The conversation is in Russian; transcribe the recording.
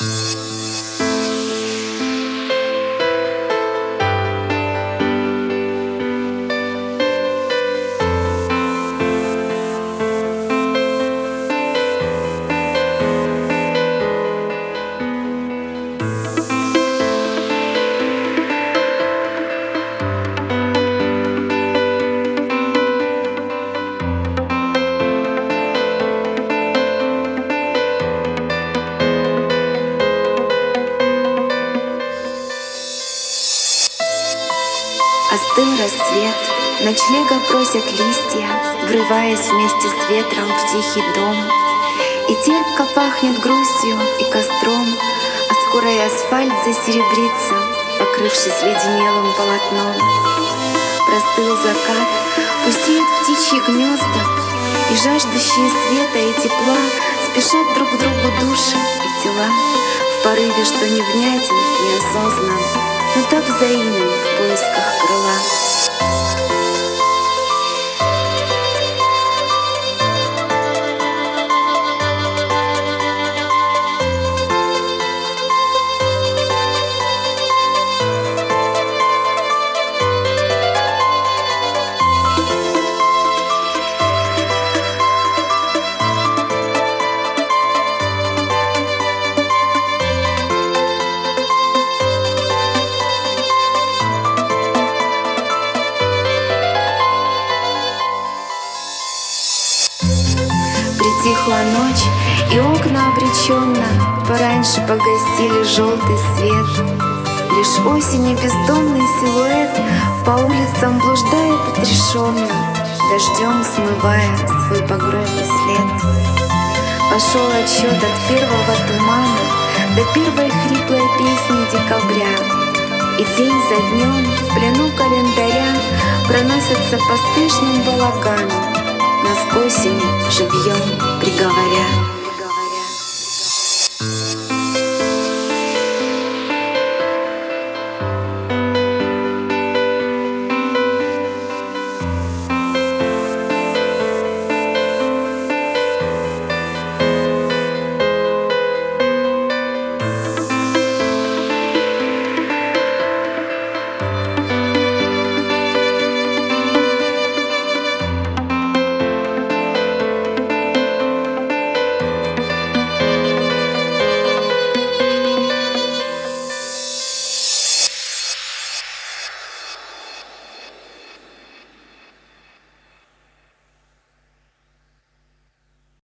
Bye. Остыл рассвет, ночлега просят листья, Врываясь вместе с ветром в тихий дом. И терпко пахнет грустью и костром, А скоро и асфальт засеребрится, Покрывшись леденелым полотном. Простыл закат, пустеют птичьи гнезда, И жаждущие света и тепла Спешат друг к другу души и тела В порыве, что невнятен, неосознан, но так взаимен в поисках Притихла ночь, и окна обреченно Пораньше погасили желтый свет. Лишь осени бездомный силуэт По улицам блуждает отрешенно, Дождем смывая свой багровый след. Пошел отсчет от первого тумана До первой хриплой песни декабря. И день за днем в плену календаря Проносятся по стышным балаганам нас осень живьем приговоря.